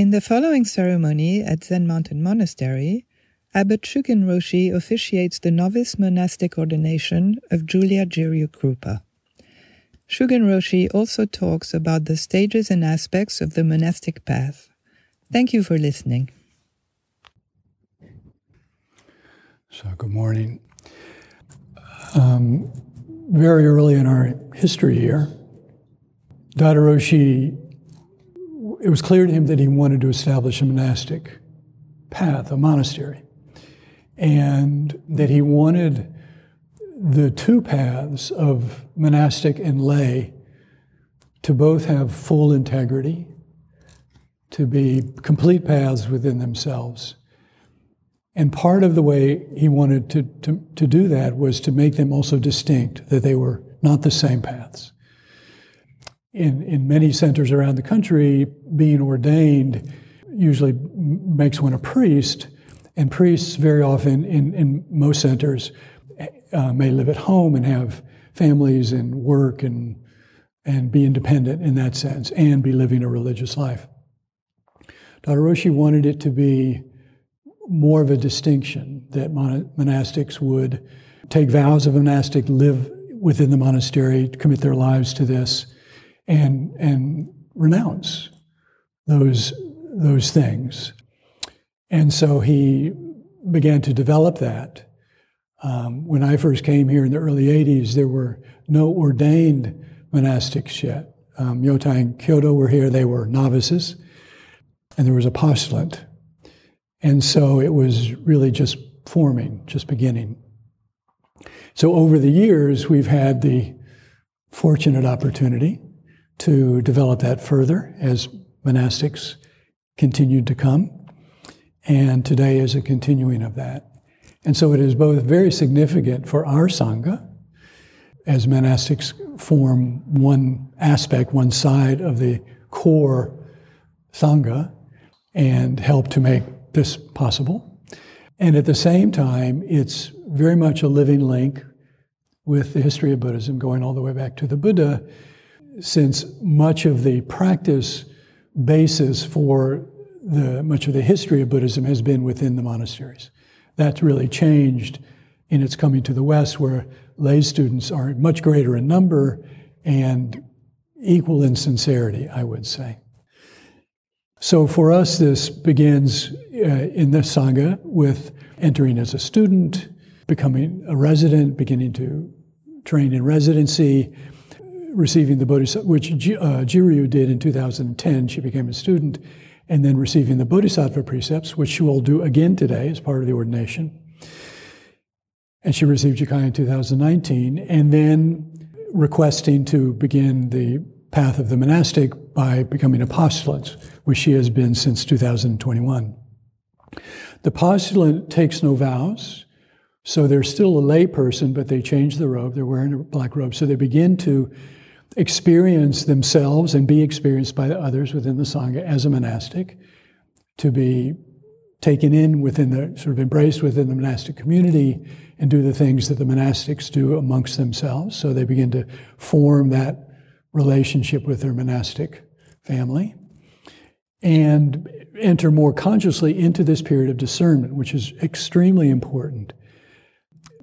In the following ceremony at Zen Mountain Monastery, Abbot Shugen Roshi officiates the novice monastic ordination of Julia Jiryu Krupa. Shugen Roshi also talks about the stages and aspects of the monastic path. Thank you for listening. So, good morning. Um, very early in our history here, Daido Roshi, it was clear to him that he wanted to establish a monastic path, a monastery, and that he wanted the two paths of monastic and lay to both have full integrity, to be complete paths within themselves. And part of the way he wanted to, to, to do that was to make them also distinct, that they were not the same paths. In, in many centers around the country, being ordained usually makes one a priest, and priests very often, in, in most centers, uh, may live at home and have families and work and, and be independent in that sense and be living a religious life. Daido Roshi wanted it to be more of a distinction that mon- monastics would take vows of monastic, live within the monastery, commit their lives to this, and, and renounce those, those things. And so he began to develop that. Um, when I first came here in the early 80s, there were no ordained monastics yet. Um, Yotai and Kyoto were here, they were novices, and there was a postulant. And so it was really just forming, just beginning. So over the years, we've had the fortunate opportunity to develop that further as monastics continued to come. And today is a continuing of that. And so it is both very significant for our Sangha, as monastics form one aspect, one side of the core Sangha, and help to make this possible. And at the same time, it's very much a living link with the history of Buddhism, going all the way back to the Buddha, since much of the practice basis for the, much of the history of Buddhism has been within the monasteries. That's really changed in its coming to the West, where lay students are much greater in number and equal in sincerity, I would say. So for us, this begins uh, in the Sangha with entering as a student, becoming a resident, beginning to train in residency, receiving the Bodhisattva, which uh, Jiryu did in 2010. She became a student, and then receiving the Bodhisattva precepts, which she will do again today as part of the ordination. And she received Jukai in 2019, and then requesting to begin the path of the monastic by becoming a postulant, which she has been since 2021. The postulant takes no vows, so they're still a lay person, but they change the robe. They're wearing a black robe, so they begin to experience themselves and be experienced by the others within the Sangha as a monastic, to be taken in within the sort of embraced within the monastic community and do the things that the monastics do amongst themselves. So they begin to form that relationship with their monastic family and enter more consciously into this period of discernment, which is extremely important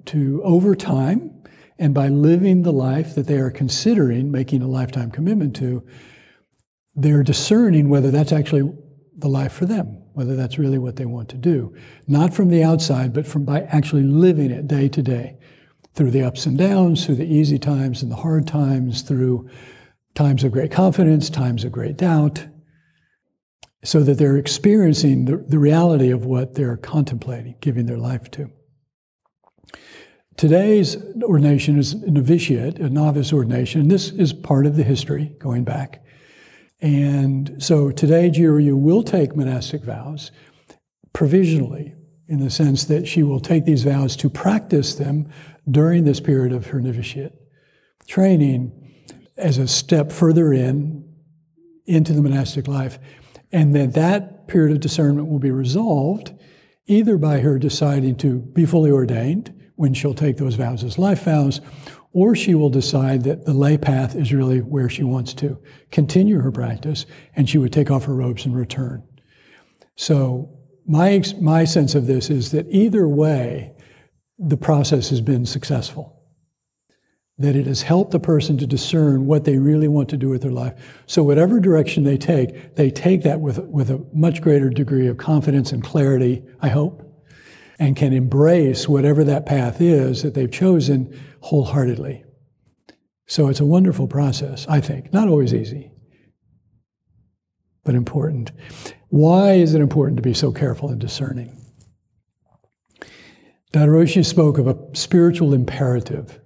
to over time and by living the life that they are considering making a lifetime commitment to, they're discerning whether that's actually the life for them, whether that's really what they want to do. Not from the outside, but from by actually living it day to day, through the ups and downs, through the easy times and the hard times, through times of great confidence, times of great doubt, so that they're experiencing the, the reality of what they're contemplating, giving their life to. Today's ordination is a novitiate, a novice ordination. This is part of the history going back. And so today, Jiryu will take monastic vows provisionally, in the sense that she will take these vows to practice them during this period of her novitiate training as a step further in into the monastic life. And then that period of discernment will be resolved either by her deciding to be fully ordained when she'll take those vows as life vows, or she will decide that the lay path is really where she wants to continue her practice and she would take off her robes and return So my, my sense of this is that either way, the process has been successful. That it has helped the person to discern what they really want to do with their life. So, whatever direction they take, they take that with, with a much greater degree of confidence and clarity, I hope, and can embrace whatever that path is that they've chosen wholeheartedly. So, it's a wonderful process, I think. Not always easy, but important. Why is it important to be so careful and discerning? Daido Roshi spoke of a spiritual imperative,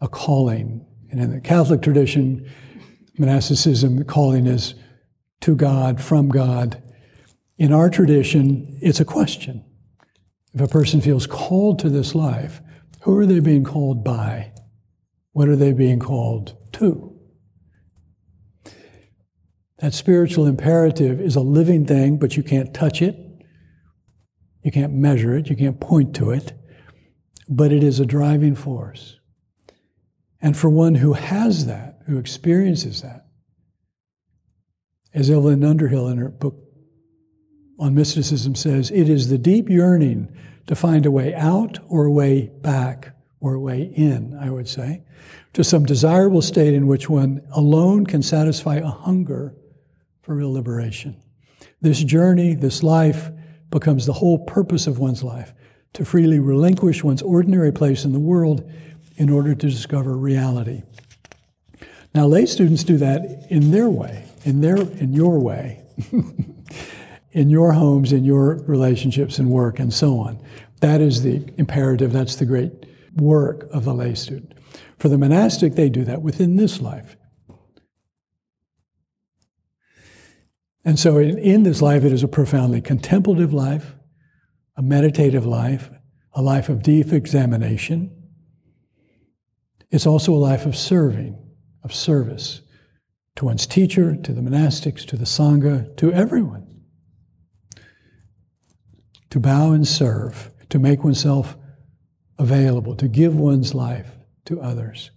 a calling. And in the Catholic tradition, monasticism, the calling is to God, from God. In our tradition, it's a question. If a person feels called to this life, who are they being called by? What are they being called to? That spiritual imperative is a living thing, but you can't touch it. You can't measure it. You can't point to it. But it is a driving force. And for one who has that, who experiences that, as Evelyn Underhill in her book on mysticism says, it is the deep yearning to find a way out or a way back or a way in, I would say, to some desirable state in which one alone can satisfy a hunger for real liberation. This journey, this life, becomes the whole purpose of one's life to freely relinquish one's ordinary place in the world in order to discover reality. Now, lay students do that in their way, in, their, in your way, in your homes, in your relationships and work, and so on. That is the imperative, that's the great work of the lay student. For the monastic, they do that within this life. And so, in, in this life, it is a profoundly contemplative life, a meditative life, a life of deep examination. It's also a life of serving, of service to one's teacher, to the monastics, to the Sangha, to everyone. To bow and serve, to make oneself available, to give one's life to others.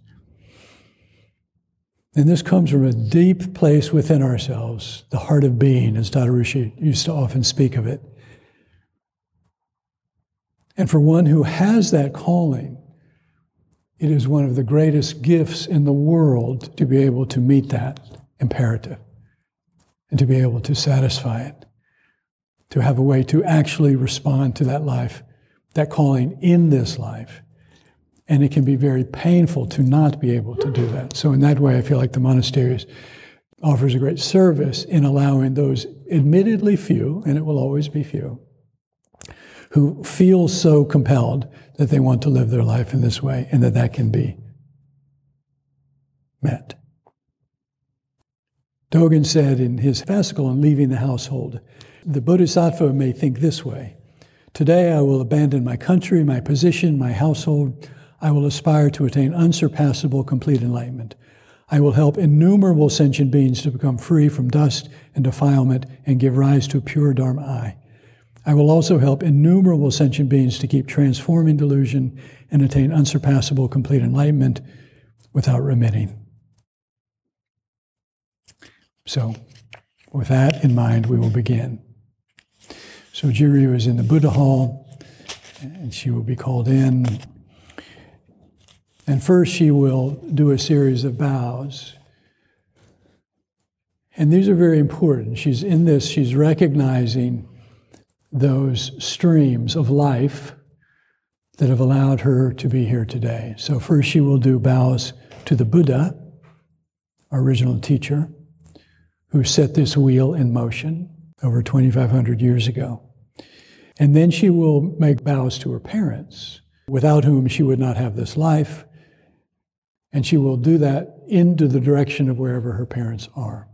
And this comes from a deep place within ourselves, the heart of being, as Daido Roshi used to often speak of it. And for one who has that calling, it is one of the greatest gifts in the world to be able to meet that imperative and to be able to satisfy it, to have a way to actually respond to that life, that calling in this life and it can be very painful to not be able to do that. So, in that way, I feel like the monasteries offers a great service in allowing those admittedly few, and it will always be few, who feel so compelled that they want to live their life in this way and that that can be met. Dogen said in his fascicle on leaving the household, the bodhisattva may think this way Today I will abandon my country, my position, my household. I will aspire to attain unsurpassable complete enlightenment. I will help innumerable sentient beings to become free from dust and defilement and give rise to a pure Dharma I. eye will also help innumerable sentient beings to keep transforming delusion and attain unsurpassable complete enlightenment without remitting. So, with that in mind, we will begin. So, Jiryu is in the Buddha Hall, and she will be called in. And first, she will do a series of bows. And these are very important. She's in this, she's recognizing those streams of life that have allowed her to be here today. So, first, she will do bows to the Buddha, our original teacher, who set this wheel in motion over 2,500 years ago. And then she will make bows to her parents, without whom she would not have this life and she will do that into the direction of wherever her parents are,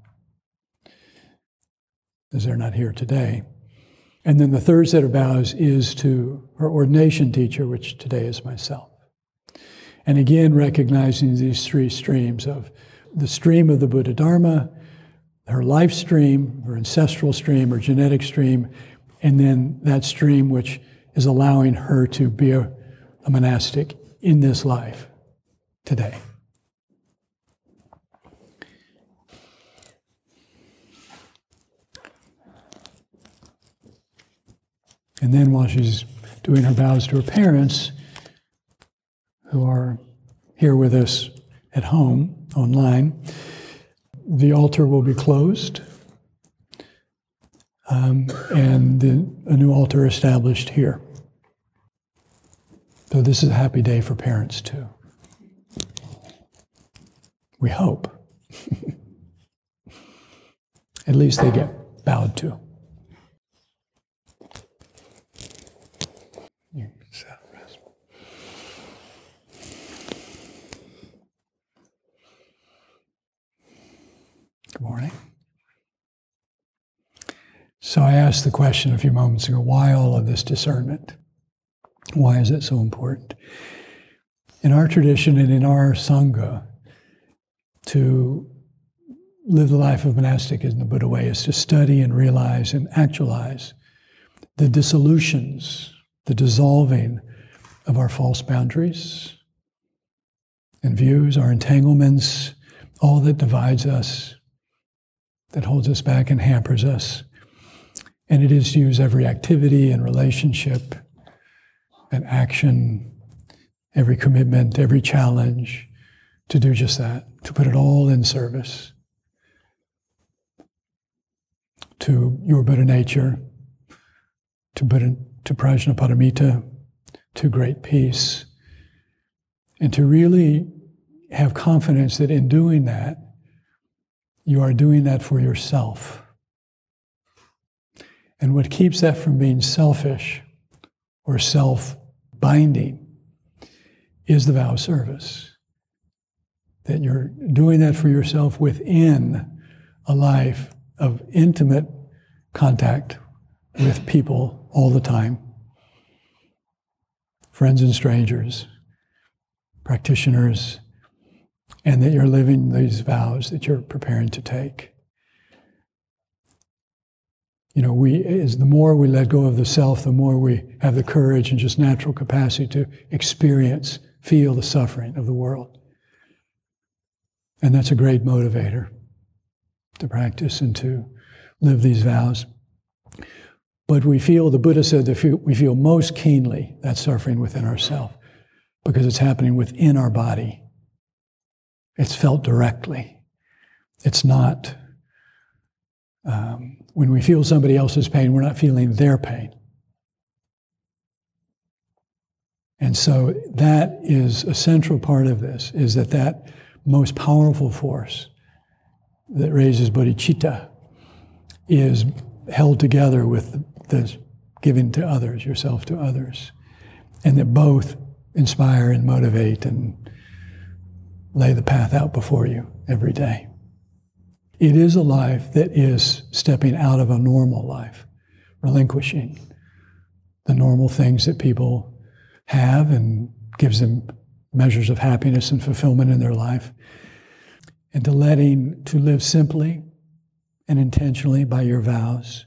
as they're not here today. And then the third set of bows is to her ordination teacher, which today is myself. And again, recognizing these three streams of the stream of the Buddha Dharma, her life stream, her ancestral stream, her genetic stream, and then that stream which is allowing her to be a, a monastic in this life today. And then while she's doing her vows to her parents, who are here with us at home online, the altar will be closed um, and the, a new altar established here. So this is a happy day for parents too. We hope. At least they get bowed to. Good morning. So I asked the question a few moments ago why all of this discernment? Why is it so important? In our tradition and in our Sangha, to live the life of monastic in the Buddha way is to study and realize and actualize the dissolutions, the dissolving of our false boundaries and views, our entanglements, all that divides us, that holds us back and hampers us. And it is to use every activity and relationship and action, every commitment, every challenge to do just that, to put it all in service to your Buddha nature, to Buddha, to Prajnaparamita, to great peace, and to really have confidence that in doing that, you are doing that for yourself. And what keeps that from being selfish or self binding is the vow of service. That you're doing that for yourself within a life of intimate contact with people all the time friends and strangers, practitioners, and that you're living these vows that you're preparing to take you know, we is the more we let go of the self, the more we have the courage and just natural capacity to experience, feel the suffering of the world. And that's a great motivator to practice and to live these vows. But we feel, the Buddha said that we feel most keenly that suffering within ourselves because it's happening within our body. It's felt directly. It's not um, when we feel somebody else's pain, we're not feeling their pain. And so that is a central part of this, is that that most powerful force that raises bodhicitta is held together with the giving to others, yourself to others, and that both inspire and motivate and lay the path out before you every day. It is a life that is stepping out of a normal life, relinquishing the normal things that people have and gives them measures of happiness and fulfillment in their life, and to letting to live simply and intentionally by your vows,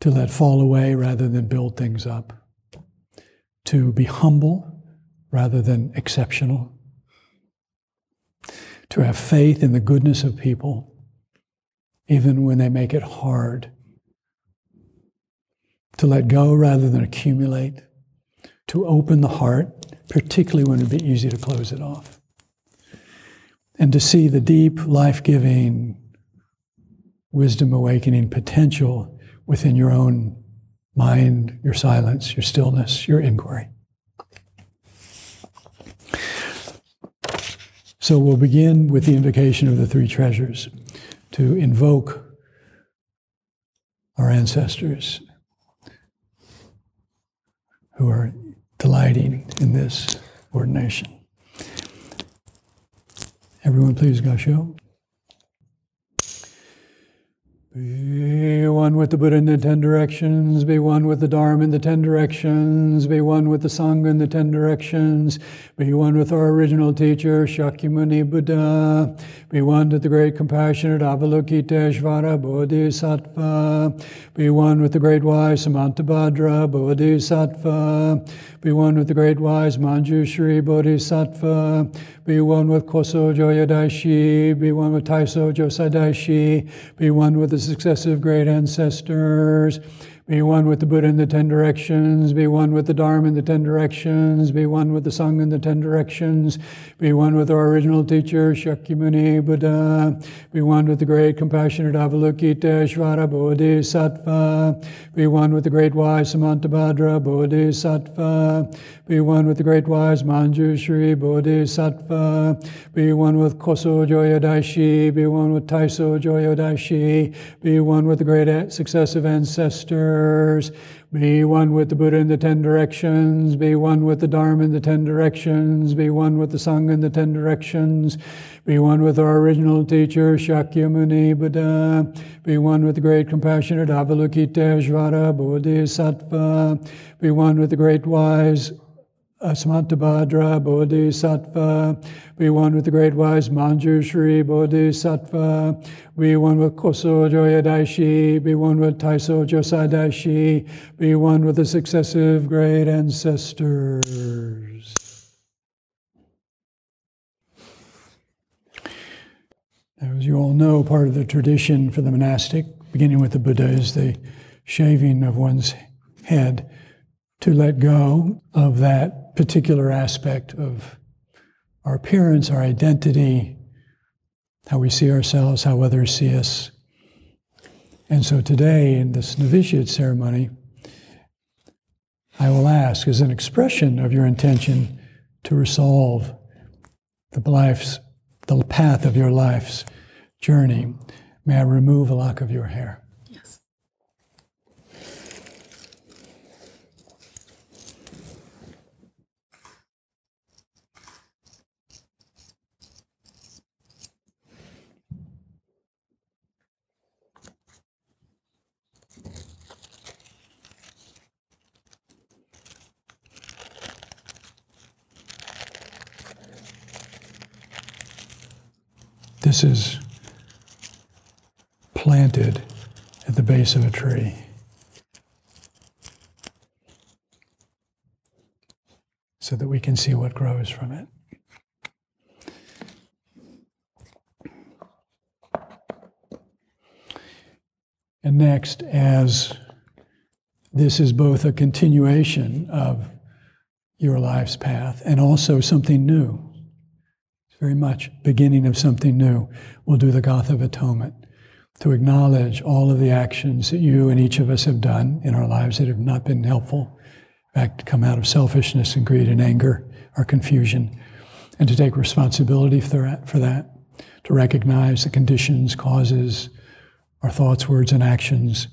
to let fall away rather than build things up, to be humble rather than exceptional, to have faith in the goodness of people even when they make it hard. To let go rather than accumulate, to open the heart, particularly when it'd be easy to close it off. And to see the deep, life giving, wisdom awakening potential within your own mind, your silence, your stillness, your inquiry. So we'll begin with the invocation of the three treasures to invoke our ancestors who are delighting in this ordination. Everyone, please, Gassho. Be one with the Buddha in the ten directions, be one with the Dharma in the ten directions, be one with the Sangha in the ten directions, be one with our original teacher, Shakyamuni Buddha, be one with the great compassionate Avalokiteshvara Bodhisattva, be one with the great wise Samantabhadra Bodhisattva, be one with the great wise Manjushri Bodhisattva, be one with Koso Joyo Daishi, be one with Taiso Josai Daishi, be one with the successive great ancestors, Be one with the Buddha in the ten directions. Be one with the Dharma in the ten directions. Be one with the Sangha in the ten directions. Be one with our original teacher, Shakyamuni Buddha. Be one with the great compassionate Avalokiteshvara Bodhisattva. Be one with the great wise Samantabhadra Bodhisattva. Be one with the great wise Manjushri Bodhisattva. Be one with Koso Joyo Daishi. Be one with Taiso Josai Daishi. Be one with the great successive Be one with the Buddha in the ten directions. Be one with the Dharma in the ten directions. Be one with the Sangha in the ten directions. Be one with our original teacher, Shakyamuni Buddha. Be one with the great compassionate Avalokiteshvara Bodhisattva. Be one with the great wise Samantabhadra Bodhisattva, be one with the great wise Manjushri Bodhisattva, be one with Koso Joyo Daishi, be one with Taiso Josai Daishi, be one with the successive great ancestors. As you all know, part of the tradition for the monastic, beginning with the Buddha, is the shaving of one's head to let go of that particular aspect of our appearance, our identity, how we see ourselves, how others see us. And so today, in this novitiate ceremony, I will ask, as an expression of your intention to resolve the life's, the path of your life's journey, may I remove a lock of your hair? This is planted at the base of a tree. So that we can see what grows from it. And next, as this is both a continuation of your life's path and also something new very much beginning of something new. We'll do the Gatha of Atonement to acknowledge all of the actions that you and each of us have done in our lives that have not been helpful, in fact, come out of selfishness and greed and anger or confusion, and to take responsibility for that to recognize the conditions, causes, our thoughts, words, and actions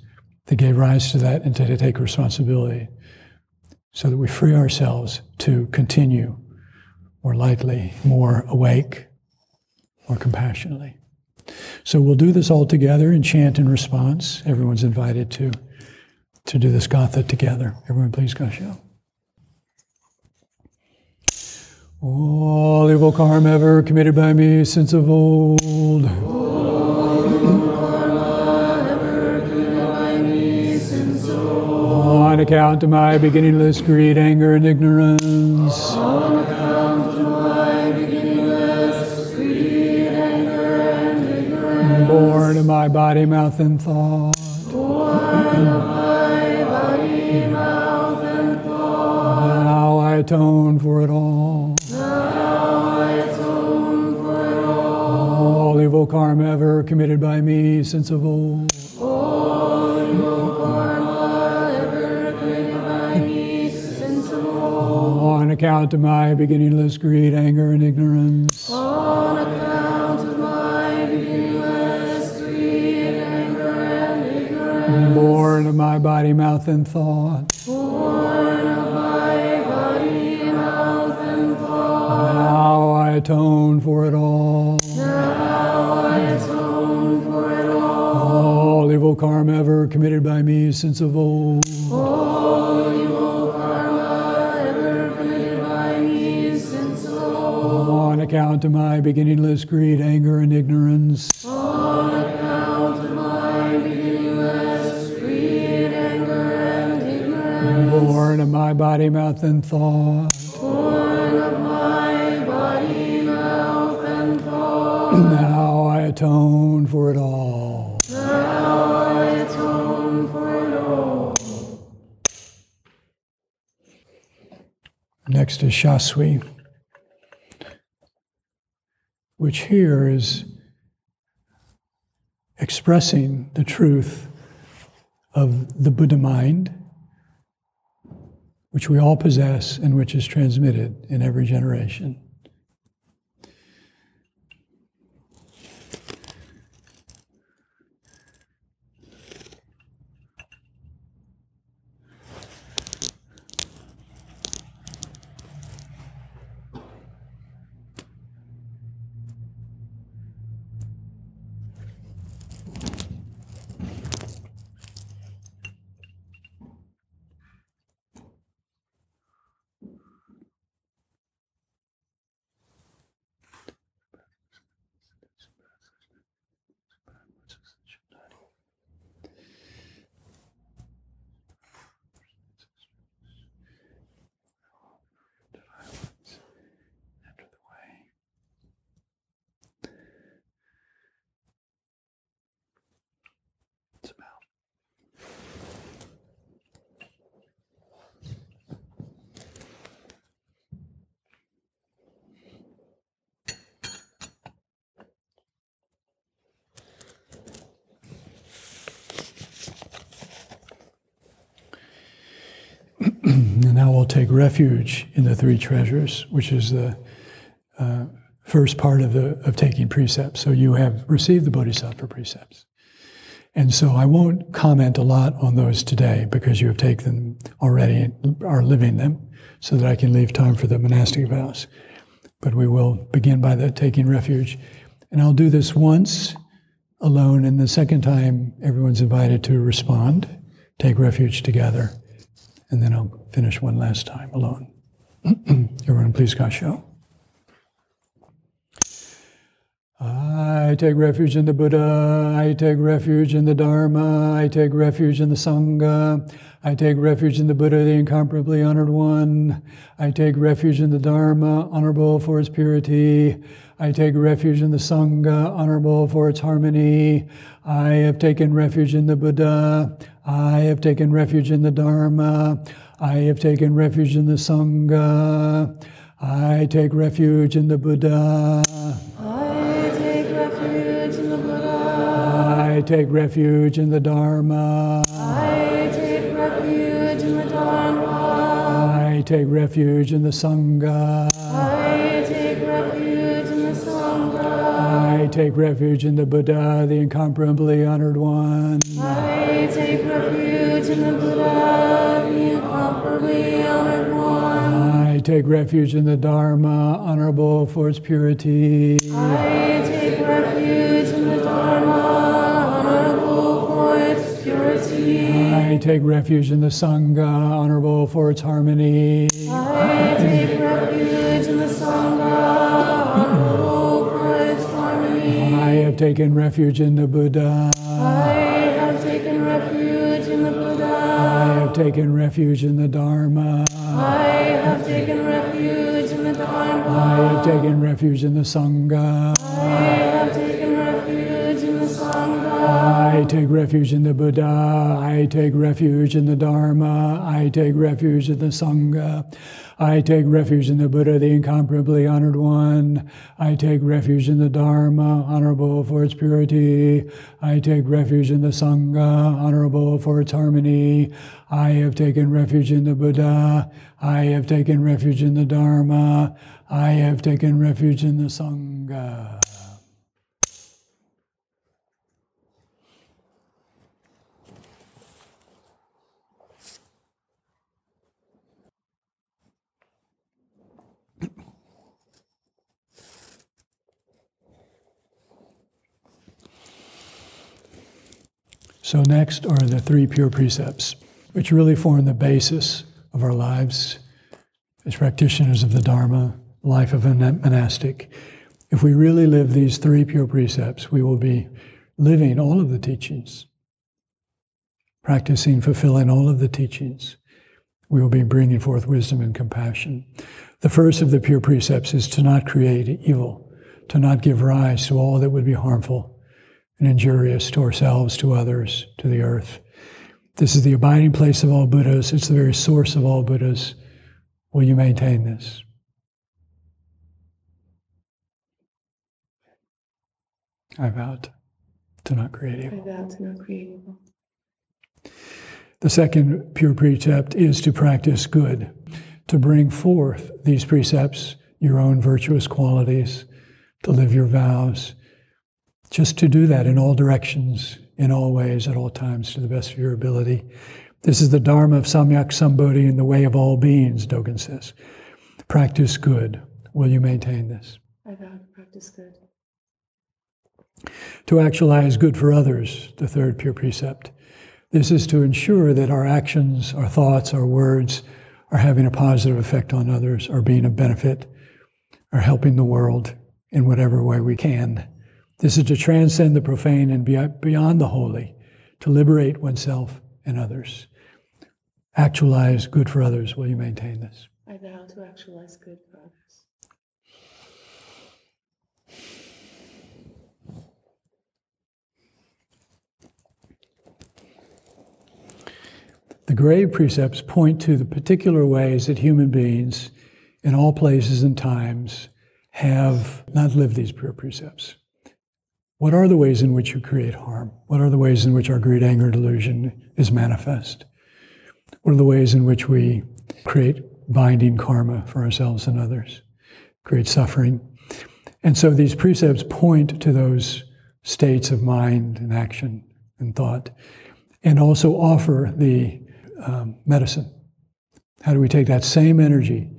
that gave rise to that, and to take responsibility so that we free ourselves to continue more lightly, more awake, more compassionately. So we'll do this all together and chant in response. Everyone's invited to, to do this gatha together. Everyone, please Gassho. All evil karma ever committed by me since of old. All evil karma ever committed by me since old. On account of my beginningless greed, anger, and ignorance. Born of my body, mouth, and thought. Born of my body, mouth, and thought. Now I atone for it all. Now I atone for it all. All evil karma ever committed by me since of old. All evil karma ever committed by me since of old. On account of my beginningless greed, anger, and ignorance. Born of my body, mouth, and thought. Born of my body, mouth, and thought. Now I atone for it all. Now I atone for it all. All evil karma ever committed by me since of old. All evil karma ever committed by me since of old. On account of my beginningless greed, anger, and ignorance. my body, mouth, and thought. Born of my body, mouth, and thought. now I atone for it all. Now I atone for it all. Next is Shaswi, which here is expressing the truth of the Buddha mind which we all possess and which is transmitted in every generation. Take refuge in the three treasures, which is the uh, first part of the of taking precepts. So you have received the Bodhisattva precepts. And so I won't comment a lot on those today because you have taken them already and are living them so that I can leave time for the monastic vows. But we will begin by the taking refuge. And I'll do this once alone, and the second time everyone's invited to respond, take refuge together and then I'll finish one last time alone. Everyone, please, Gassho. I take refuge in the Buddha. I take refuge in the Dharma. I take refuge in the Sangha. I take refuge in the Buddha, the incomparably honored one. I take refuge in the Dharma, honorable for its purity. I take refuge in the Sangha, honorable for its harmony. I have taken refuge in the Buddha. I have taken refuge in the Dharma. I have taken refuge in the Sangha. I take refuge in the Buddha. I take refuge in the Buddha. I take refuge in the Dharma. I take refuge in the Dharma. I take refuge in the Sangha. I take refuge in the Buddha, the incomparably honored one. I take refuge in the Buddha, the incomparably honored one. I take refuge in the Dharma, honorable for its purity. I take refuge in the Dharma, honorable for its purity. I take refuge in the Sangha, honorable for its harmony. I take taken refuge in the Buddha. I have taken refuge in the Buddha. I have taken refuge in the Dharma. I have taken refuge in the Dharma. I have taken refuge in the Sangha. I take refuge in the Buddha. I take refuge in the Dharma. I take refuge in the Sangha. I take refuge in the Buddha, the incomparably honored one. I take refuge in the Dharma, honorable for its purity. I take refuge in the Sangha, honorable for its harmony. I have taken refuge in the Buddha. I have taken refuge in the Dharma. I have taken refuge in the Sangha. So, next are the three pure precepts, which really form the basis of our lives as practitioners of the Dharma, life of a monastic. If we really live these three pure precepts, we will be living all of the teachings, practicing, fulfilling all of the teachings. We will be bringing forth wisdom and compassion. The first of the pure precepts is to not create evil, to not give rise to all that would be harmful and injurious to ourselves, to others, to the earth. This is the abiding place of all Buddhas. It's the very source of all Buddhas. Will you maintain this? I vowed to not create evil. I vow to not create evil. The second pure precept is to practice good, to bring forth these precepts, your own virtuous qualities, to live your vows, just to do that in all directions, in all ways, at all times, to the best of your ability. This is the Dharma of Samyak Sambodhi in the way of all beings, Dogen says. Practice good. Will you maintain this? I vow to practice good. To actualize good for others, the third pure precept. This is to ensure that our actions, our thoughts, our words are having a positive effect on others, are being of benefit, are helping the world in whatever way we can. This is to transcend the profane and be beyond the holy, to liberate oneself and others. Actualize good for others. Will you maintain this? I vow to actualize good for others. The grave precepts point to the particular ways that human beings in all places and times have not lived these pure precepts. What are the ways in which you create harm? What are the ways in which our greed, anger, delusion is manifest? What are the ways in which we create binding karma for ourselves and others, create suffering? And so these precepts point to those states of mind and action and thought, and also offer the um, medicine. How do we take that same energy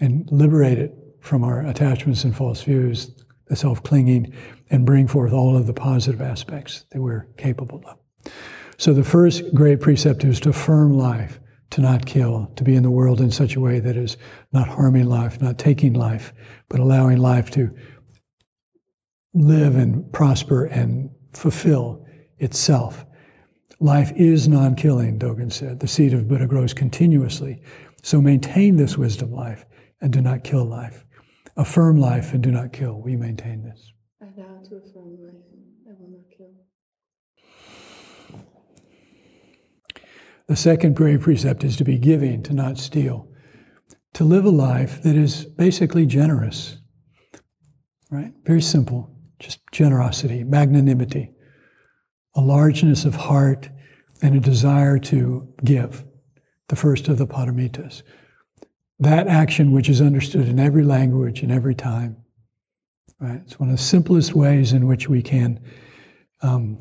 and liberate it from our attachments and false views, the self clinging, and bring forth all of the positive aspects that we're capable of? So, the first great precept is to affirm life, to not kill, to be in the world in such a way that is not harming life, not taking life, but allowing life to live and prosper and fulfill itself. Life is non killing, Dogen said. The seed of Buddha grows continuously. So maintain this wisdom life and do not kill life. Affirm life and do not kill. We maintain this. I vow to affirm life. I will not kill. The second great precept is to be giving, to not steal, to live a life that is basically generous, right? Very simple, just generosity, magnanimity, a largeness of heart, and a desire to give, the first of the paramitas. That action which is understood in every language, and every time, right? It's one of the simplest ways in which we can um,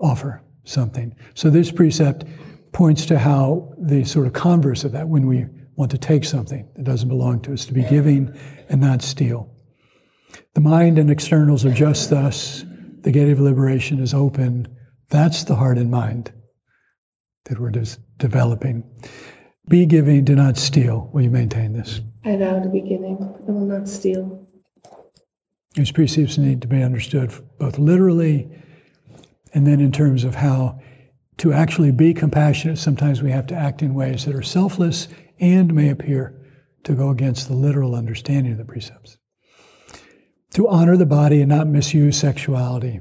offer something. So this precept points to how the sort of converse of that, when we want to take something that doesn't belong to us, to be giving and not steal. The mind and externals are just thus. The gate of liberation is open. That's the heart and mind that we're just developing. Be giving, do not steal. Will you maintain this? I vow to be giving. I will not steal. These precepts need to be understood both literally and then in terms of how to actually be compassionate. Sometimes we have to act in ways that are selfless and may appear to go against the literal understanding of the precepts. To honor the body and not misuse sexuality.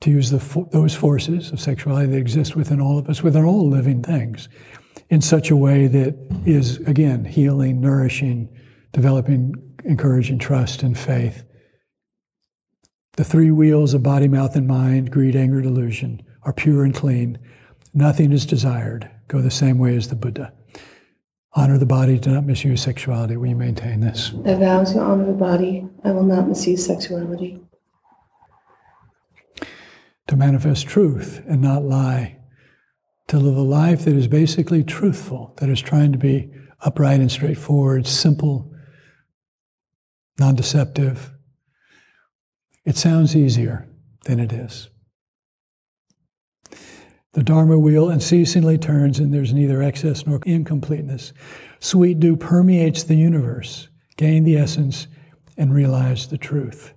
To use the, those forces of sexuality that exist within all of us, within all living things, in such a way that is, again, healing, nourishing, developing, encouraging trust and faith. The three wheels of body, mouth, and mind, greed, anger, delusion, are pure and clean. Nothing is desired. Go the same way as the Buddha. Honor the body, do not misuse sexuality. We maintain this. I vow to honor the body. I will not misuse sexuality. To manifest truth and not lie. To live a life that is basically truthful, that is trying to be upright and straightforward, simple, non deceptive. It sounds easier than it is. The Dharma wheel unceasingly turns, and there's neither excess nor incompleteness. Sweet dew permeates the universe. Gain the essence and realize the truth.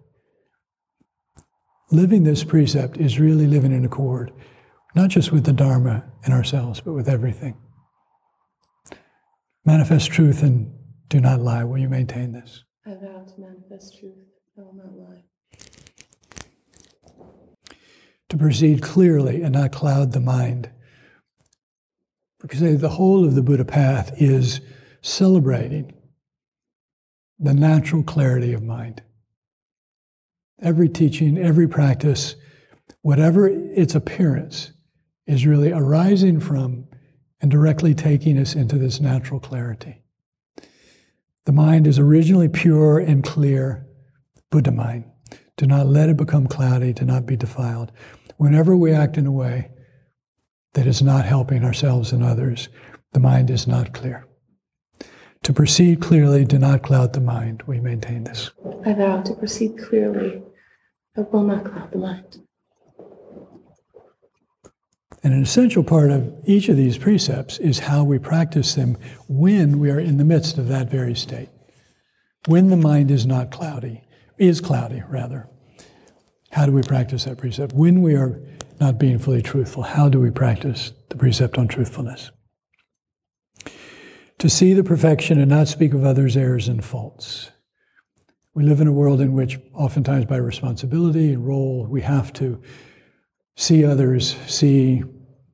Living this precept is really living in accord, not just with the Dharma and ourselves, but with everything. Manifest truth and do not lie. Will you maintain this? I vow to manifest truth. I will not lie. To proceed clearly and not cloud the mind. Because the whole of the Buddha path is celebrating the natural clarity of mind. Every teaching, every practice, whatever its appearance, is really arising from and directly taking us into this natural clarity. The mind is originally pure and clear, Buddha mind. Do not let it become cloudy, do not be defiled. Whenever we act in a way that is not helping ourselves and others, the mind is not clear. To proceed clearly, do not cloud the mind. We maintain this. I vow to proceed clearly. I will not cloud the mind. And an essential part of each of these precepts is how we practice them when we are in the midst of that very state. When the mind is not cloudy, is cloudy, rather. How do we practice that precept? When we are not being fully truthful, how do we practice the precept on truthfulness? To see the perfection and not speak of others' errors and faults. We live in a world in which, oftentimes by responsibility and role, we have to see others, see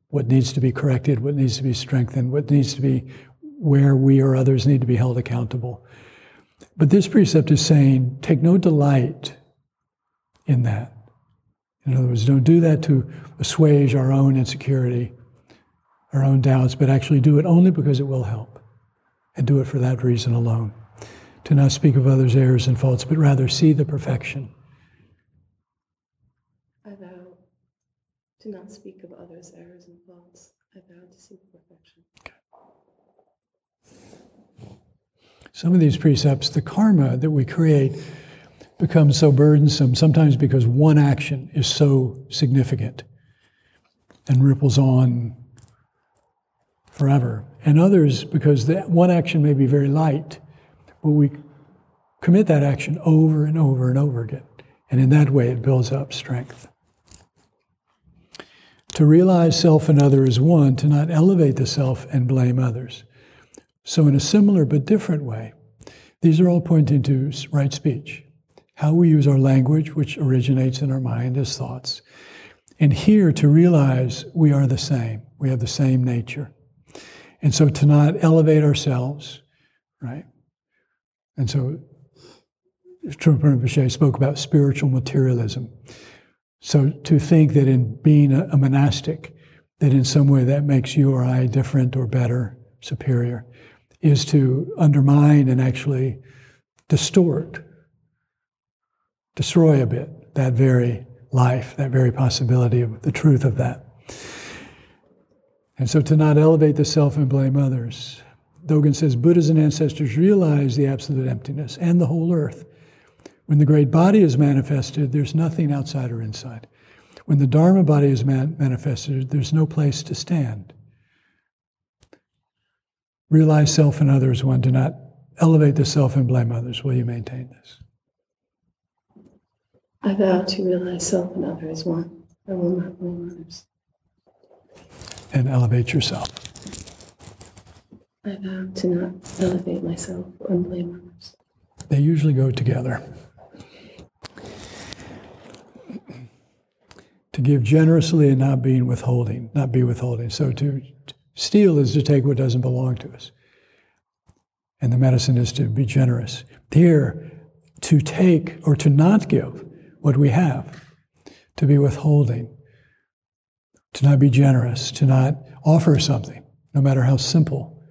what needs to be corrected, what needs to be strengthened, what needs to be where we or others need to be held accountable. But this precept is saying take no delight in that. In other words, don't do that to assuage our own insecurity, our own doubts, but actually do it only because it will help. And do it for that reason alone. To not speak of others' errors and faults, but rather see the perfection. I vow to not speak of others' errors and faults. I vow to see the perfection. Some of these precepts, the karma that we create becomes so burdensome, sometimes because one action is so significant and ripples on forever. And others because that one action may be very light, but we commit that action over and over and over again. And in that way, it builds up strength. To realize self and other as one, to not elevate the self and blame others. So, in a similar but different way, these are all pointing to right speech, how we use our language, which originates in our mind as thoughts. And here to realize we are the same, we have the same nature. And so to not elevate ourselves, right? And so Trungpa Rinpoche spoke about spiritual materialism. So to think that in being a, a monastic, that in some way that makes you or I different or better, superior, is to undermine and actually distort, destroy a bit that very life, that very possibility of the truth of that. And so to not elevate the self and blame others. Dogen says Buddhas and ancestors realize the absolute emptiness and the whole earth. When the great body is manifested, there's nothing outside or inside. When the Dharma body is man- manifested, there's no place to stand. Realize self and others one. Do not elevate the self and blame others. Will you maintain this? I vow to realize self and other as one. I will not blame others. And elevate yourself. I vow to not elevate myself or blame others. They usually go together. to give generously and not being withholding, not be withholding. So to steal is to take what doesn't belong to us. And the medicine is to be generous. Here, to take or to not give what we have, to be withholding, to not be generous, to not offer something, no matter how simple,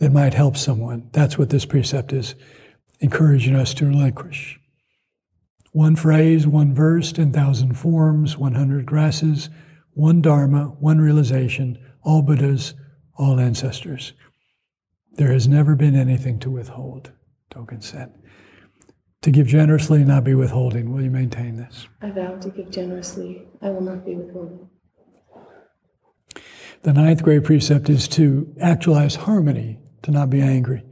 that might help someone. That's what this precept is encouraging us to relinquish. One phrase, one verse, 10,000 forms, 100 grasses, one Dharma, one realization, all Buddhas, all ancestors. There has never been anything to withhold, Dogen said. To give generously, and not be withholding. Will you maintain this? I vow to give generously. I will not be withholding. The ninth great precept is to actualize harmony, to not be angry.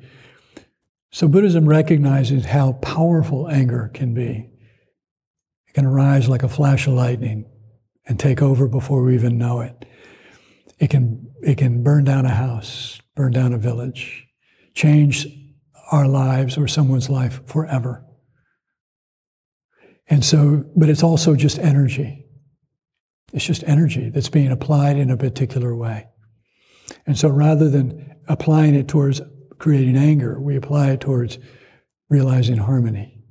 So Buddhism recognizes how powerful anger can be. It can arise like a flash of lightning and take over before we even know it. It can, it can burn down a house, burn down a village, change our lives or someone's life forever. And so, but it's also just energy. It's just energy that's being applied in a particular way. And so rather than applying it towards creating anger, we apply it towards realizing harmony,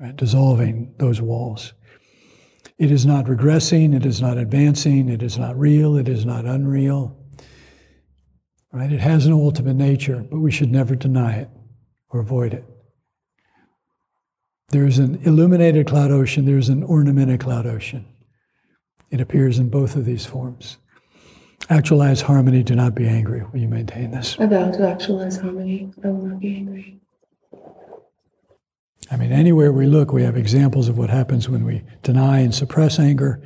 right? dissolving those walls. It is not regressing, it is not advancing, it is not real, it is not unreal. Right? It has an ultimate nature, but we should never deny it or avoid it. There's an illuminated cloud ocean, there's an ornamented cloud ocean. It appears in both of these forms. Actualize harmony, do not be angry. Will you maintain this? I vow to actualize harmony. I will not be angry. I mean, anywhere we look, we have examples of what happens when we deny and suppress anger,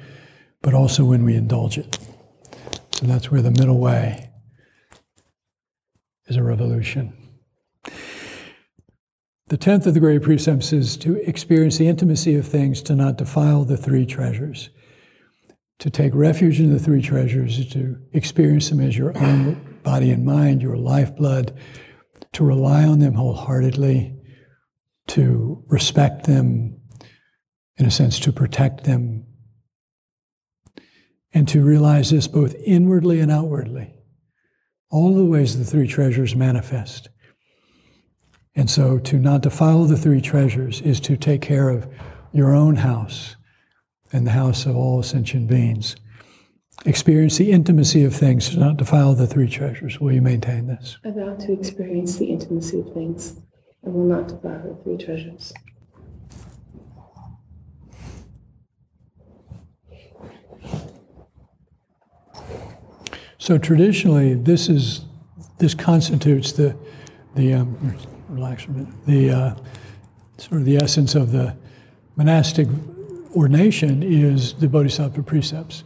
but also when we indulge it. So that's where the middle way is a revolution. The tenth of the great precepts is to experience the intimacy of things, to not defile the three treasures. To take refuge in the three treasures to experience them as your own body and mind, your lifeblood, to rely on them wholeheartedly, to respect them, in a sense, to protect them, and to realize this both inwardly and outwardly. All the ways the three treasures manifest. And so to not defile the three treasures is to take care of your own house and the house of all sentient beings. Experience the intimacy of things, to not defile the three treasures. Will you maintain this? I vow to experience the intimacy of things. and will not defile the three treasures. So traditionally, this is this constitutes the the um, relax a minute, the uh, sort of the essence of the monastic ordination is the Bodhisattva precepts.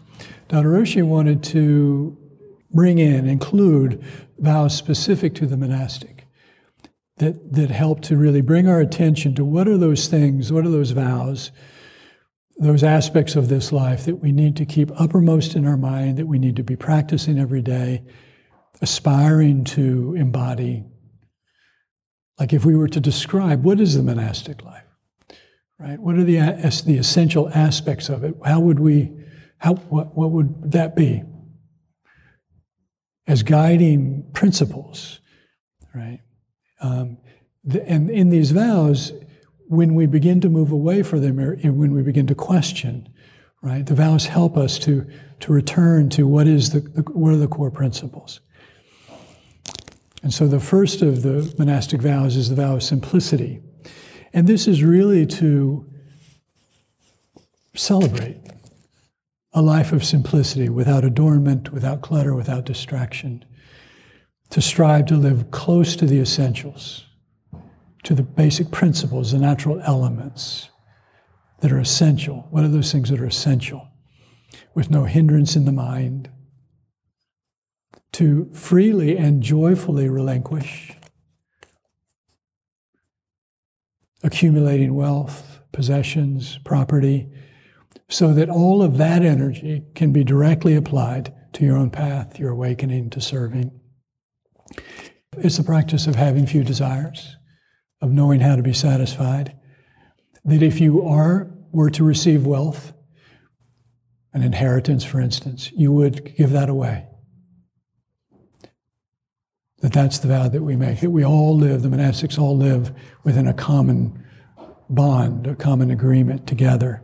Daido Roshi wanted to bring in, include vows specific to the monastic that, that help to really bring our attention to what are those things, what are those vows, those aspects of this life that we need to keep uppermost in our mind, that we need to be practicing every day, aspiring to embody. Like if we were to describe what is the monastic life, right? What are the, the essential aspects of it? How would we, how, what, what would that be? As guiding principles, right? Um, the, and in these vows, when we begin to move away from them, or when we begin to question, right? The vows help us to, to return to what is the, the what are the core principles. And so the first of the monastic vows is the vow of simplicity. And this is really to celebrate a life of simplicity without adornment, without clutter, without distraction. To strive to live close to the essentials, to the basic principles, the natural elements that are essential. What are those things that are essential? With no hindrance in the mind. To freely and joyfully relinquish accumulating wealth, possessions, property, so that all of that energy can be directly applied to your own path, your awakening, to serving. It's the practice of having few desires, of knowing how to be satisfied. That if you are were to receive wealth, an inheritance, for instance, you would give that away. That that's the vow that we make, that we all live, the monastics all live within a common bond, a common agreement together.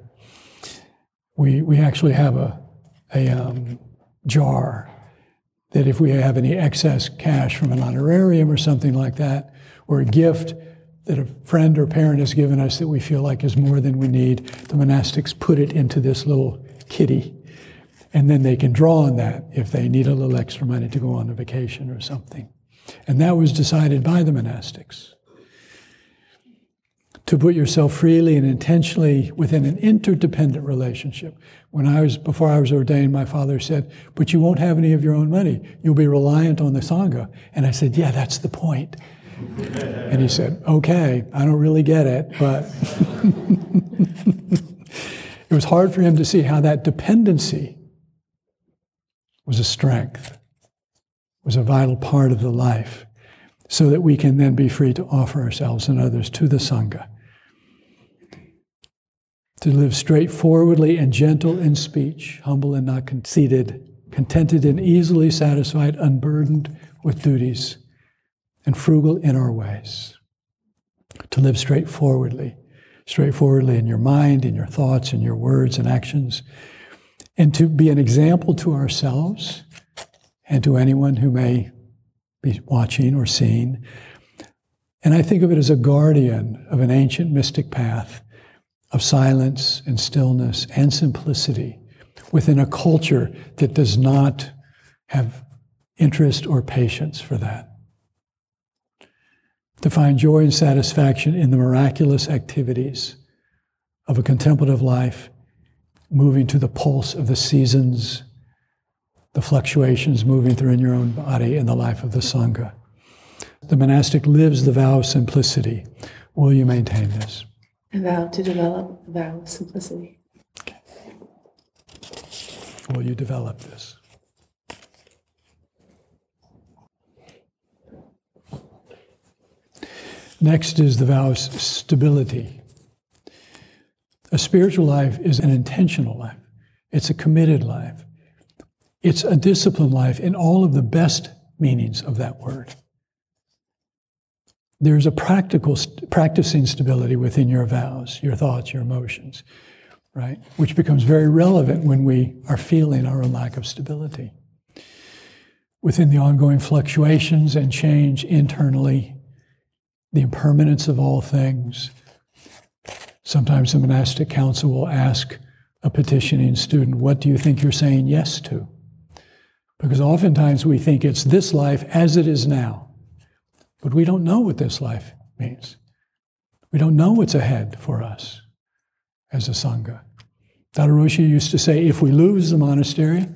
We, we actually have a, a um, jar that if we have any excess cash from an honorarium or something like that, or a gift that a friend or parent has given us that we feel like is more than we need, the monastics put it into this little kitty. And then they can draw on that if they need a little extra money to go on a vacation or something. And that was decided by the monastics. To put yourself freely and intentionally within an interdependent relationship. When I was, before I was ordained, my father said, but you won't have any of your own money. You'll be reliant on the Sangha. And I said, yeah, that's the point. and he said, okay, I don't really get it, but it was hard for him to see how that dependency was a strength was a vital part of the life so that we can then be free to offer ourselves and others to the Sangha. To live straightforwardly and gentle in speech, humble and not conceited, contented and easily satisfied, unburdened with duties, and frugal in our ways. to live straightforwardly, straightforwardly in your mind, in your thoughts, in your words and actions, and to be an example to ourselves and to anyone who may be watching or seeing. And I think of it as a guardian of an ancient mystic path of silence and stillness and simplicity within a culture that does not have interest or patience for that. To find joy and satisfaction in the miraculous activities of a contemplative life, moving to the pulse of the seasons, the fluctuations moving through in your own body in the life of the Sangha. The monastic lives the vow of simplicity. Will you maintain this? A vow to develop the vow of simplicity. Will you develop this? Next is the vow of stability. A spiritual life is an intentional life, it's a committed life, it's a disciplined life in all of the best meanings of that word. There's a practical st- practicing stability within your vows, your thoughts, your emotions, right? Which becomes very relevant when we are feeling our own lack of stability. Within the ongoing fluctuations and change internally, the impermanence of all things. Sometimes the monastic council will ask a petitioning student, What do you think you're saying yes to? Because oftentimes we think it's this life as it is now. But we don't know what this life means. We don't know what's ahead for us as a Sangha. Daido Roshi used to say if we lose the monastery,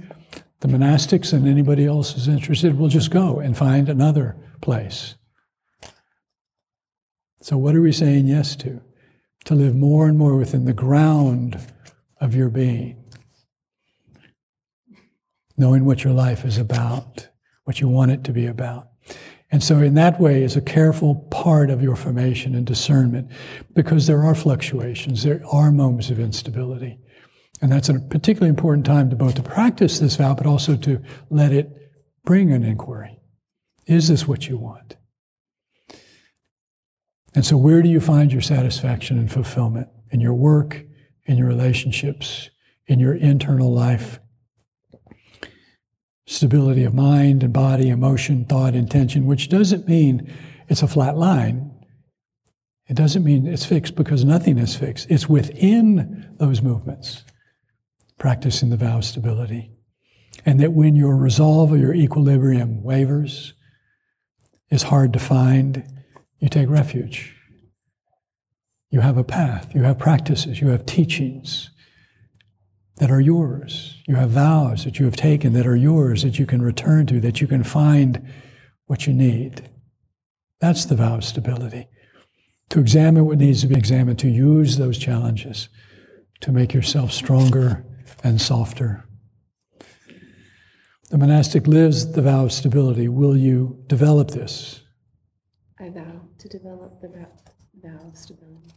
the monastics and anybody else who's interested will just go and find another place. So, what are we saying yes to? To live more and more within the ground of your being, knowing what your life is about, what you want it to be about. And so, in that way, is a careful part of your formation and discernment because there are fluctuations, there are moments of instability. And that's a particularly important time to both to practice this vow, but also to let it bring an inquiry. Is this what you want? And so, where do you find your satisfaction and fulfillment? In your work, in your relationships, in your internal life? Stability of mind and body, emotion, thought, intention, which doesn't mean it's a flat line. It doesn't mean it's fixed because nothing is fixed. It's within those movements, practicing the vow of stability. And that when your resolve or your equilibrium wavers, is hard to find, you take refuge. You have a path, you have practices, you have teachings that are yours. You have vows that you have taken that are yours that you can return to, that you can find what you need. That's the vow of stability. To examine what needs to be examined, to use those challenges to make yourself stronger and softer. The monastic lives the vow of stability. Will you develop this? I vow to develop the vow of stability.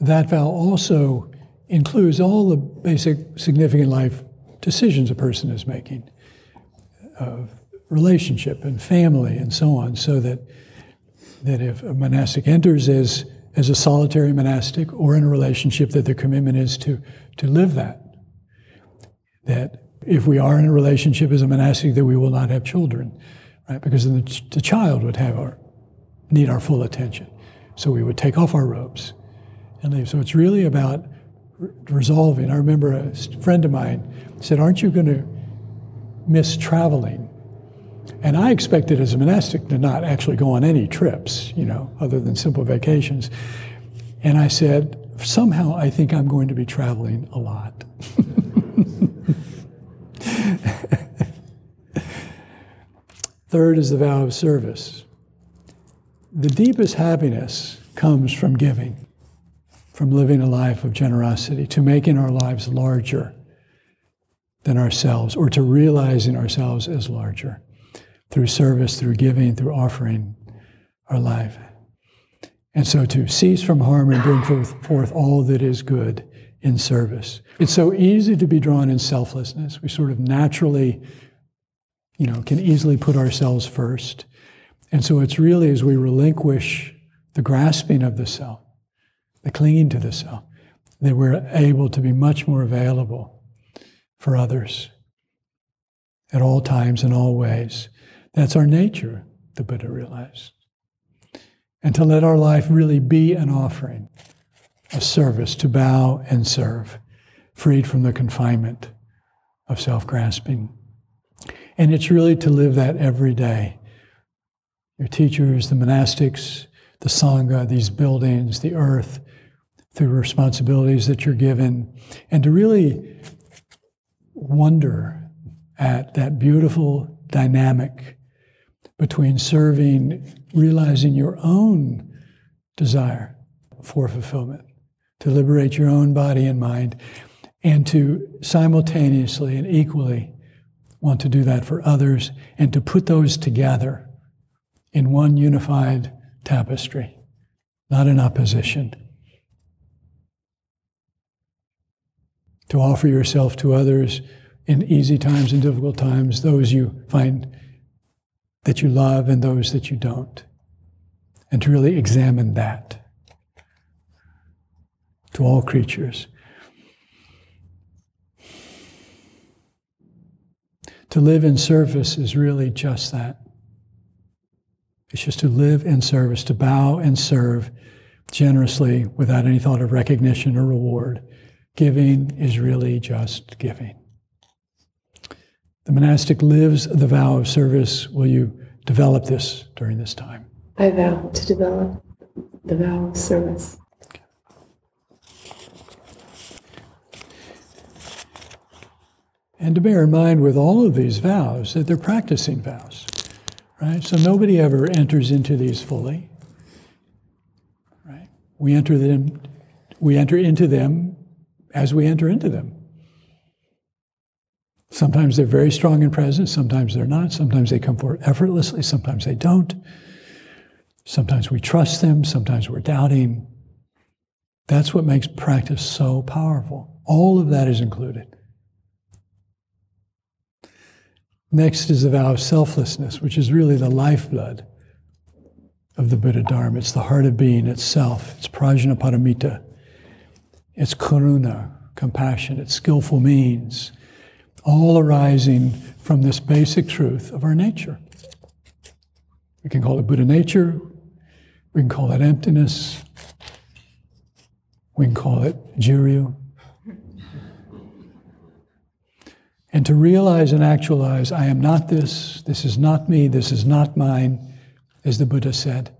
That vow also includes all the basic significant life decisions a person is making of relationship and family and so on, so that, that if a monastic enters as, as a solitary monastic or in a relationship, that the commitment is to, to live that. That if we are in a relationship as a monastic, that we will not have children right? Because then the, the child would have our need our full attention. So we would take off our robes and leave. So it's really about resolving. I remember a friend of mine said, "Aren't you going to miss traveling?" And I expected as a monastic to not actually go on any trips, you know, other than simple vacations. And I said, somehow I think I'm going to be traveling a lot. Third is the vow of service. The deepest happiness comes from giving, from living a life of generosity, to making our lives larger than ourselves, or to realizing ourselves as larger through service, through giving, through offering our life. And so to cease from harm and bring forth, forth all that is good in service. It's so easy to be drawn in selflessness. We sort of naturally you know, can easily put ourselves first. And so it's really as we relinquish the grasping of the self, the clinging to the self, that we're able to be much more available for others at all times and all ways. That's our nature, the Buddha realized. And to let our life really be an offering, a service, to bow and serve, freed from the confinement of self grasping. And it's really to live that every day. Your teachers, the monastics, the Sangha, these buildings, the earth, through responsibilities that you're given, and to really wonder at that beautiful dynamic between serving, realizing your own desire for fulfillment, to liberate your own body and mind, and to simultaneously and equally want to do that for others and to put those together in one unified tapestry, not in opposition. To offer yourself to others in easy times and difficult times, those you find that you love and those that you don't, and to really examine that to all creatures. To live in service is really just that. It's just to live in service, to bow and serve generously without any thought of recognition or reward. Giving is really just giving. The monastic lives the vow of service. Will you develop this during this time? I vow to develop the vow of service. And to bear in mind with all of these vows that they're practicing vows, right? So nobody ever enters into these fully, right? We enter them, we enter into them as we enter into them. Sometimes they're very strong in presence, sometimes they're not. Sometimes they come forward effortlessly, sometimes they don't. Sometimes we trust them, sometimes we're doubting. That's what makes practice so powerful. All of that is included. Next is the vow of selflessness, which is really the lifeblood of the Buddha Dharma. It's the heart of being itself. It's prajnaparamita. It's karuna, compassion. It's skillful means, all arising from this basic truth of our nature. We can call it Buddha nature. We can call it emptiness. We can call it Jiryu. And to realize and actualize, I am not this, this is not me, this is not mine, as the Buddha said,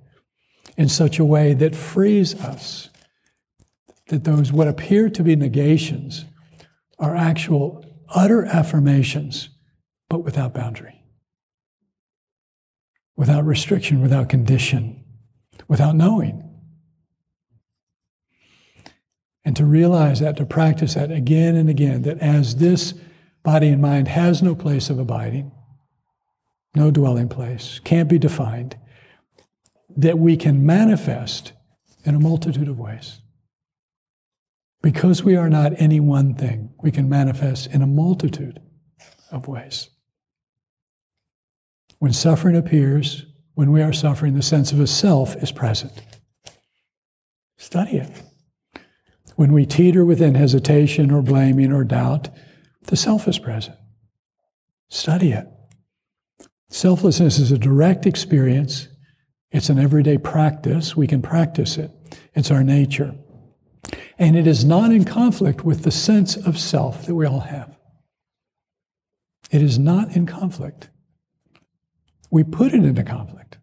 in such a way that frees us, that those what appear to be negations are actual utter affirmations, but without boundary, without restriction, without condition, without knowing. And to realize that, to practice that again and again, that as this Body and mind has no place of abiding, no dwelling place, can't be defined, that we can manifest in a multitude of ways. Because we are not any one thing, we can manifest in a multitude of ways. When suffering appears, when we are suffering, the sense of a self is present. Study it. When we teeter within hesitation or blaming or doubt, the self is present. Study it. Selflessness is a direct experience. It's an everyday practice. We can practice it. It's our nature. And it is not in conflict with the sense of self that we all have. It is not in conflict. We put it into conflict,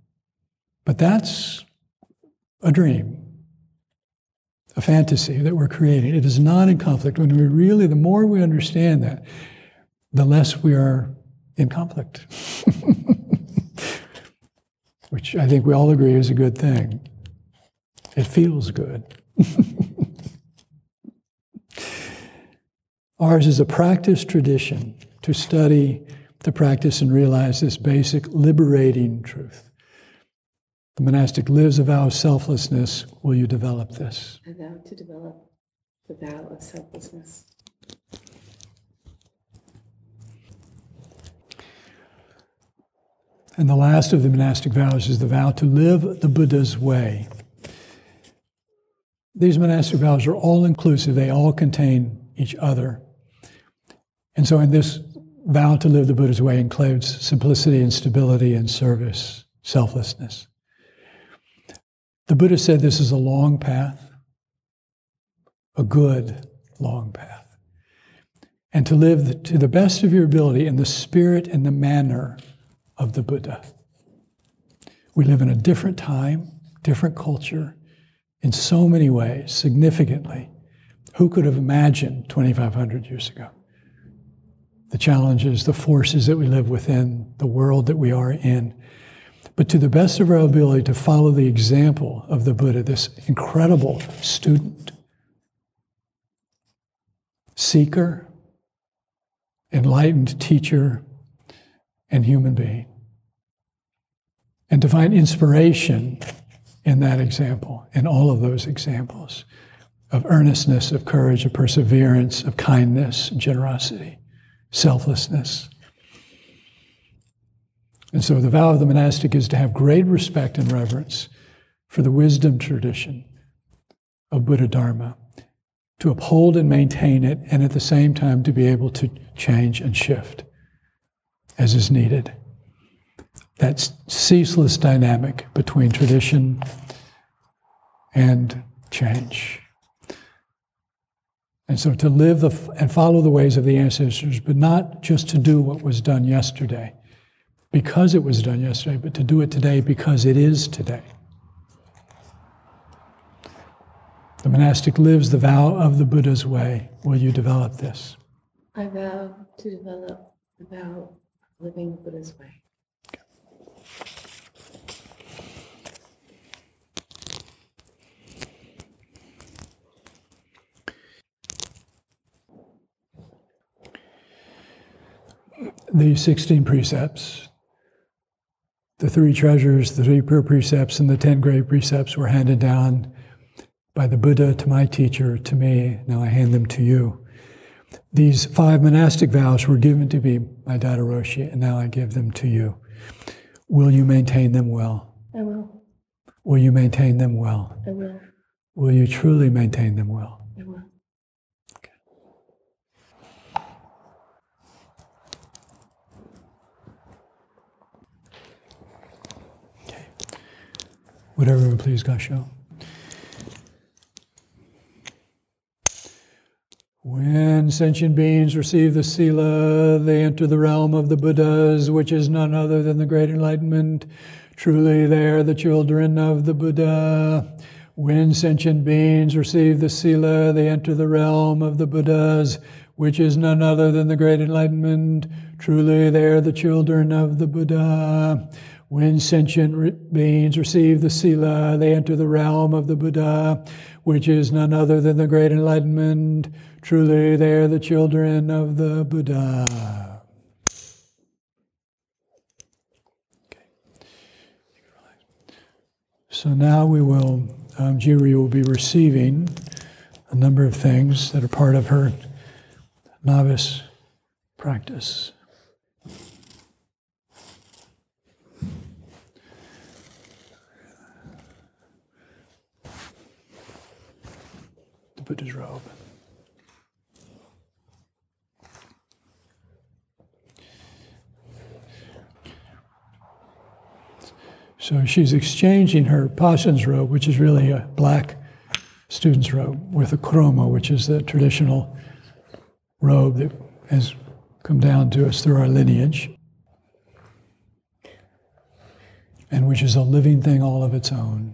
but that's a dream a fantasy that we're creating. It is not in conflict. When we really, the more we understand that, the less we are in conflict. Which I think we all agree is a good thing. It feels good. Ours is a practice tradition to study, to practice, and realize this basic liberating truth. The monastic lives a vow of selflessness. Will you develop this? I vow to develop the vow of selflessness. And the last of the monastic vows is the vow to live the Buddha's way. These monastic vows are all inclusive, they all contain each other. And so, in this vow to live the Buddha's way includes simplicity and stability and service, selflessness. The Buddha said this is a long path, a good long path. And to live to the best of your ability in the spirit and the manner of the Buddha. We live in a different time, different culture, in so many ways, significantly. Who could have imagined 2,500 years ago? The challenges, the forces that we live within, the world that we are in. But to the best of our ability to follow the example of the Buddha, this incredible student, seeker, enlightened teacher, and human being. And to find inspiration in that example, in all of those examples of earnestness, of courage, of perseverance, of kindness, generosity, selflessness. And so the vow of the monastic is to have great respect and reverence for the wisdom tradition of Buddha Dharma, to uphold and maintain it, and at the same time to be able to change and shift as is needed. That ceaseless dynamic between tradition and change. And so to live the, and follow the ways of the ancestors, but not just to do what was done yesterday, because it was done yesterday, but to do it today because it is today. The monastic lives the vow of the Buddha's way. Will you develop this? I vow to develop the vow of living the Buddha's way. The 16 precepts, the three treasures, the three pure precepts, and the 10 great precepts were handed down by the Buddha to my teacher, to me. Now I hand them to you. These five monastic vows were given to me by Daido Roshi, and now I give them to you. Will you maintain them well? I will. Will you maintain them well? I will. Will you truly maintain them well? I will. Would everyone please Gassho? When sentient beings receive the Sila, they enter the realm of the Buddhas, which is none other than the great enlightenment. Truly, they are the children of the Buddha. When sentient beings receive the Sila, they enter the realm of the Buddhas, which is none other than the great enlightenment. Truly, they are the children of the Buddha. When sentient beings receive the Sila, they enter the realm of the Buddha, which is none other than the great enlightenment. Truly, they are the children of the Buddha. So now we will, um, Jiryu will be receiving a number of things that are part of her novice practice. Buddha's robe. So she's exchanging her pashan's robe, which is really a black student's robe, with a koromo, which is the traditional robe that has come down to us through our lineage, and which is a living thing all of its own.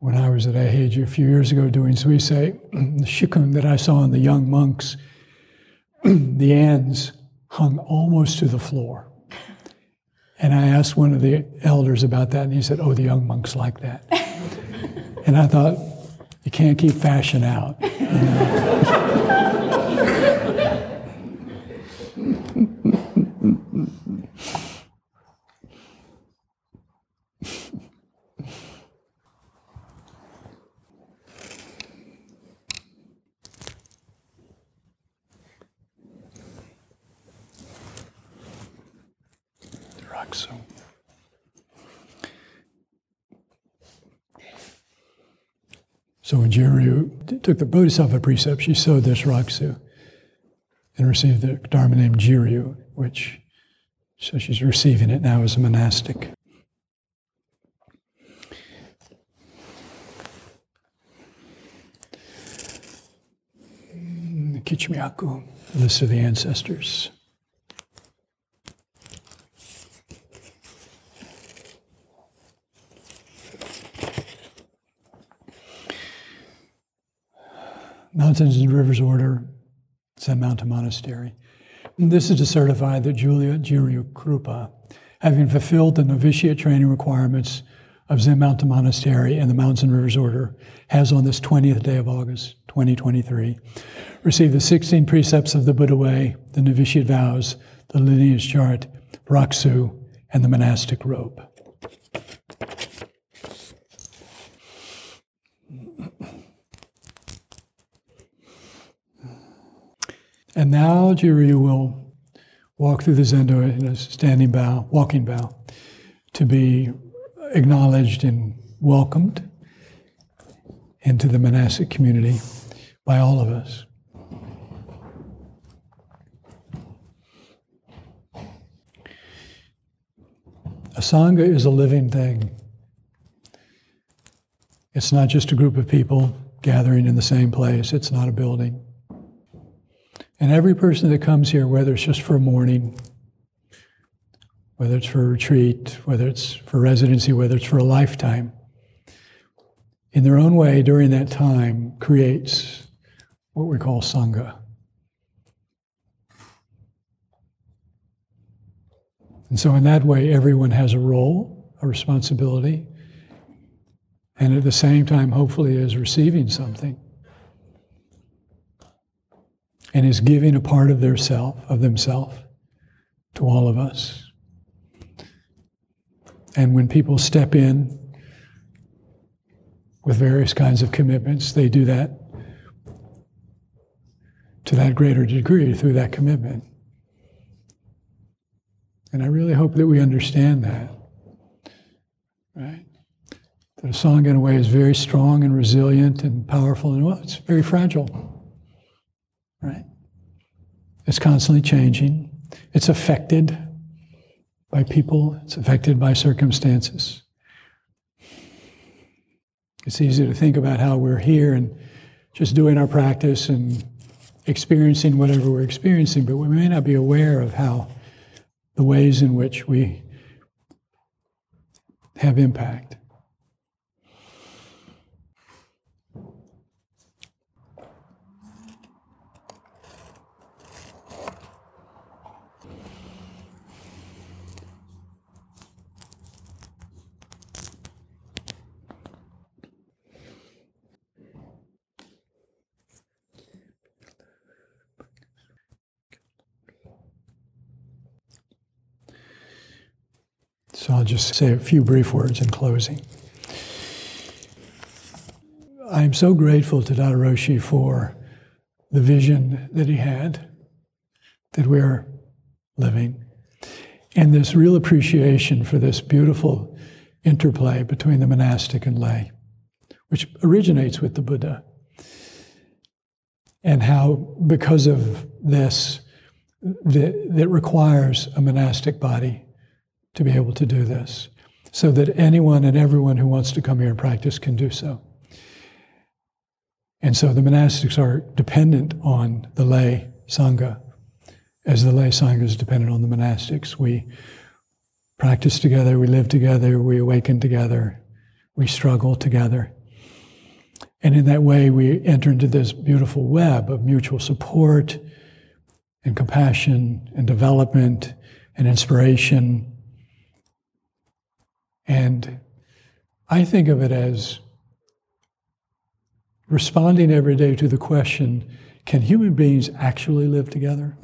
When I was at Eiheiji a few years ago doing Zuise, the shikun that I saw in the young monks, the ends hung almost to the floor. And I asked one of the elders about that, and he said, Oh, the young monks like that. and I thought, You can't keep fashion out. You know? Rakusu. So when Jiryu took the Bodhisattva precept, she sewed this Rakusu and received the Dharma name Jiryu, which, so she's receiving it now as a monastic. Kechimyaku, list of the ancestors. Mountains and Rivers Order, Zen Mountain Monastery. And this is to certify that Julia Jiryu Krupa, having fulfilled the novitiate training requirements of Zen Mountain Monastery and the Mountains and Rivers Order, has on this 20th day of August, 2023, received the 16 precepts of the Buddha Way, the novitiate vows, the lineage chart, Rakusu, and the monastic robe. And now Jiryu will walk through the zendo in a standing bow, walking bow, to be acknowledged and welcomed into the monastic community by all of us. A Sangha is a living thing. It's not just a group of people gathering in the same place, it's not a building. And every person that comes here, whether it's just for a morning, whether it's for a retreat, whether it's for residency, whether it's for a lifetime, in their own way during that time creates what we call Sangha. And so, in that way, everyone has a role, a responsibility, and at the same time, hopefully, is receiving something and is giving a part of their self, of themselves, to all of us. And when people step in with various kinds of commitments, they do that to that greater degree through that commitment. And I really hope that we understand that, right? That a Sangha, in a way, is very strong and resilient and powerful, and well, it's very fragile right? It's constantly changing. It's affected by people, it's affected by circumstances. It's easy to think about how we're here and just doing our practice and experiencing whatever we're experiencing, but we may not be aware of how the ways in which we have impact. So I'll just say a few brief words in closing. I'm so grateful to Daido Roshi for the vision that he had that we're living and this real appreciation for this beautiful interplay between the monastic and lay, which originates with the Buddha. And how, because of this, that, that requires a monastic body to be able to do this, so that anyone and everyone who wants to come here and practice can do so. And so the monastics are dependent on the lay Sangha, as the lay Sangha is dependent on the monastics. We practice together, we live together, we awaken together, we struggle together. And in that way, we enter into this beautiful web of mutual support and compassion and development and inspiration and I think of it as responding every day to the question can human beings actually live together?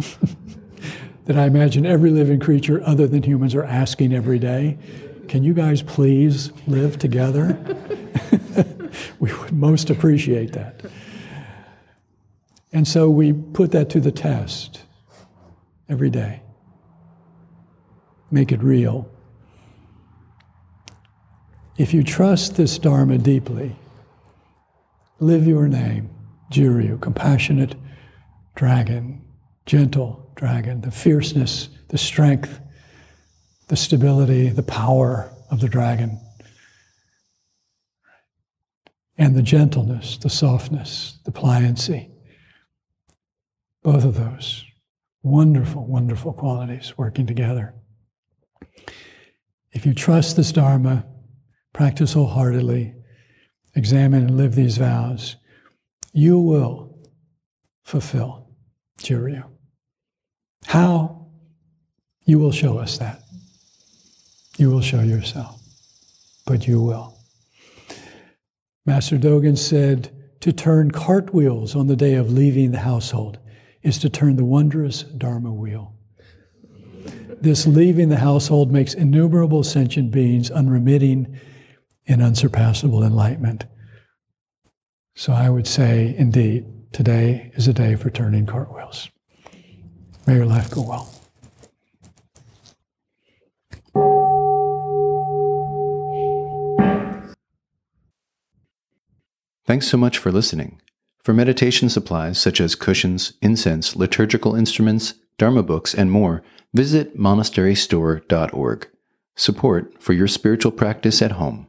that I imagine every living creature other than humans are asking every day. Can you guys please live together? we would most appreciate that. And so we put that to the test every day. Make it real. If you trust this Dharma deeply, live your name, Jiryu, compassionate dragon, gentle dragon, the fierceness, the strength, the stability, the power of the dragon, and the gentleness, the softness, the pliancy. Both of those wonderful, wonderful qualities working together. If you trust this Dharma, practice wholeheartedly, examine and live these vows, you will fulfill Jiryu. How? You will show us that. You will show yourself, but you will. Master Dogen said, to turn cartwheels on the day of leaving the household is to turn the wondrous Dharma wheel. This leaving the household makes innumerable sentient beings unremitting in unsurpassable enlightenment. So I would say, indeed, today is a day for turning cartwheels. May your life go well. Thanks so much for listening. For meditation supplies such as cushions, incense, liturgical instruments, Dharma books, and more, visit monasterystore.org. Support for your spiritual practice at home.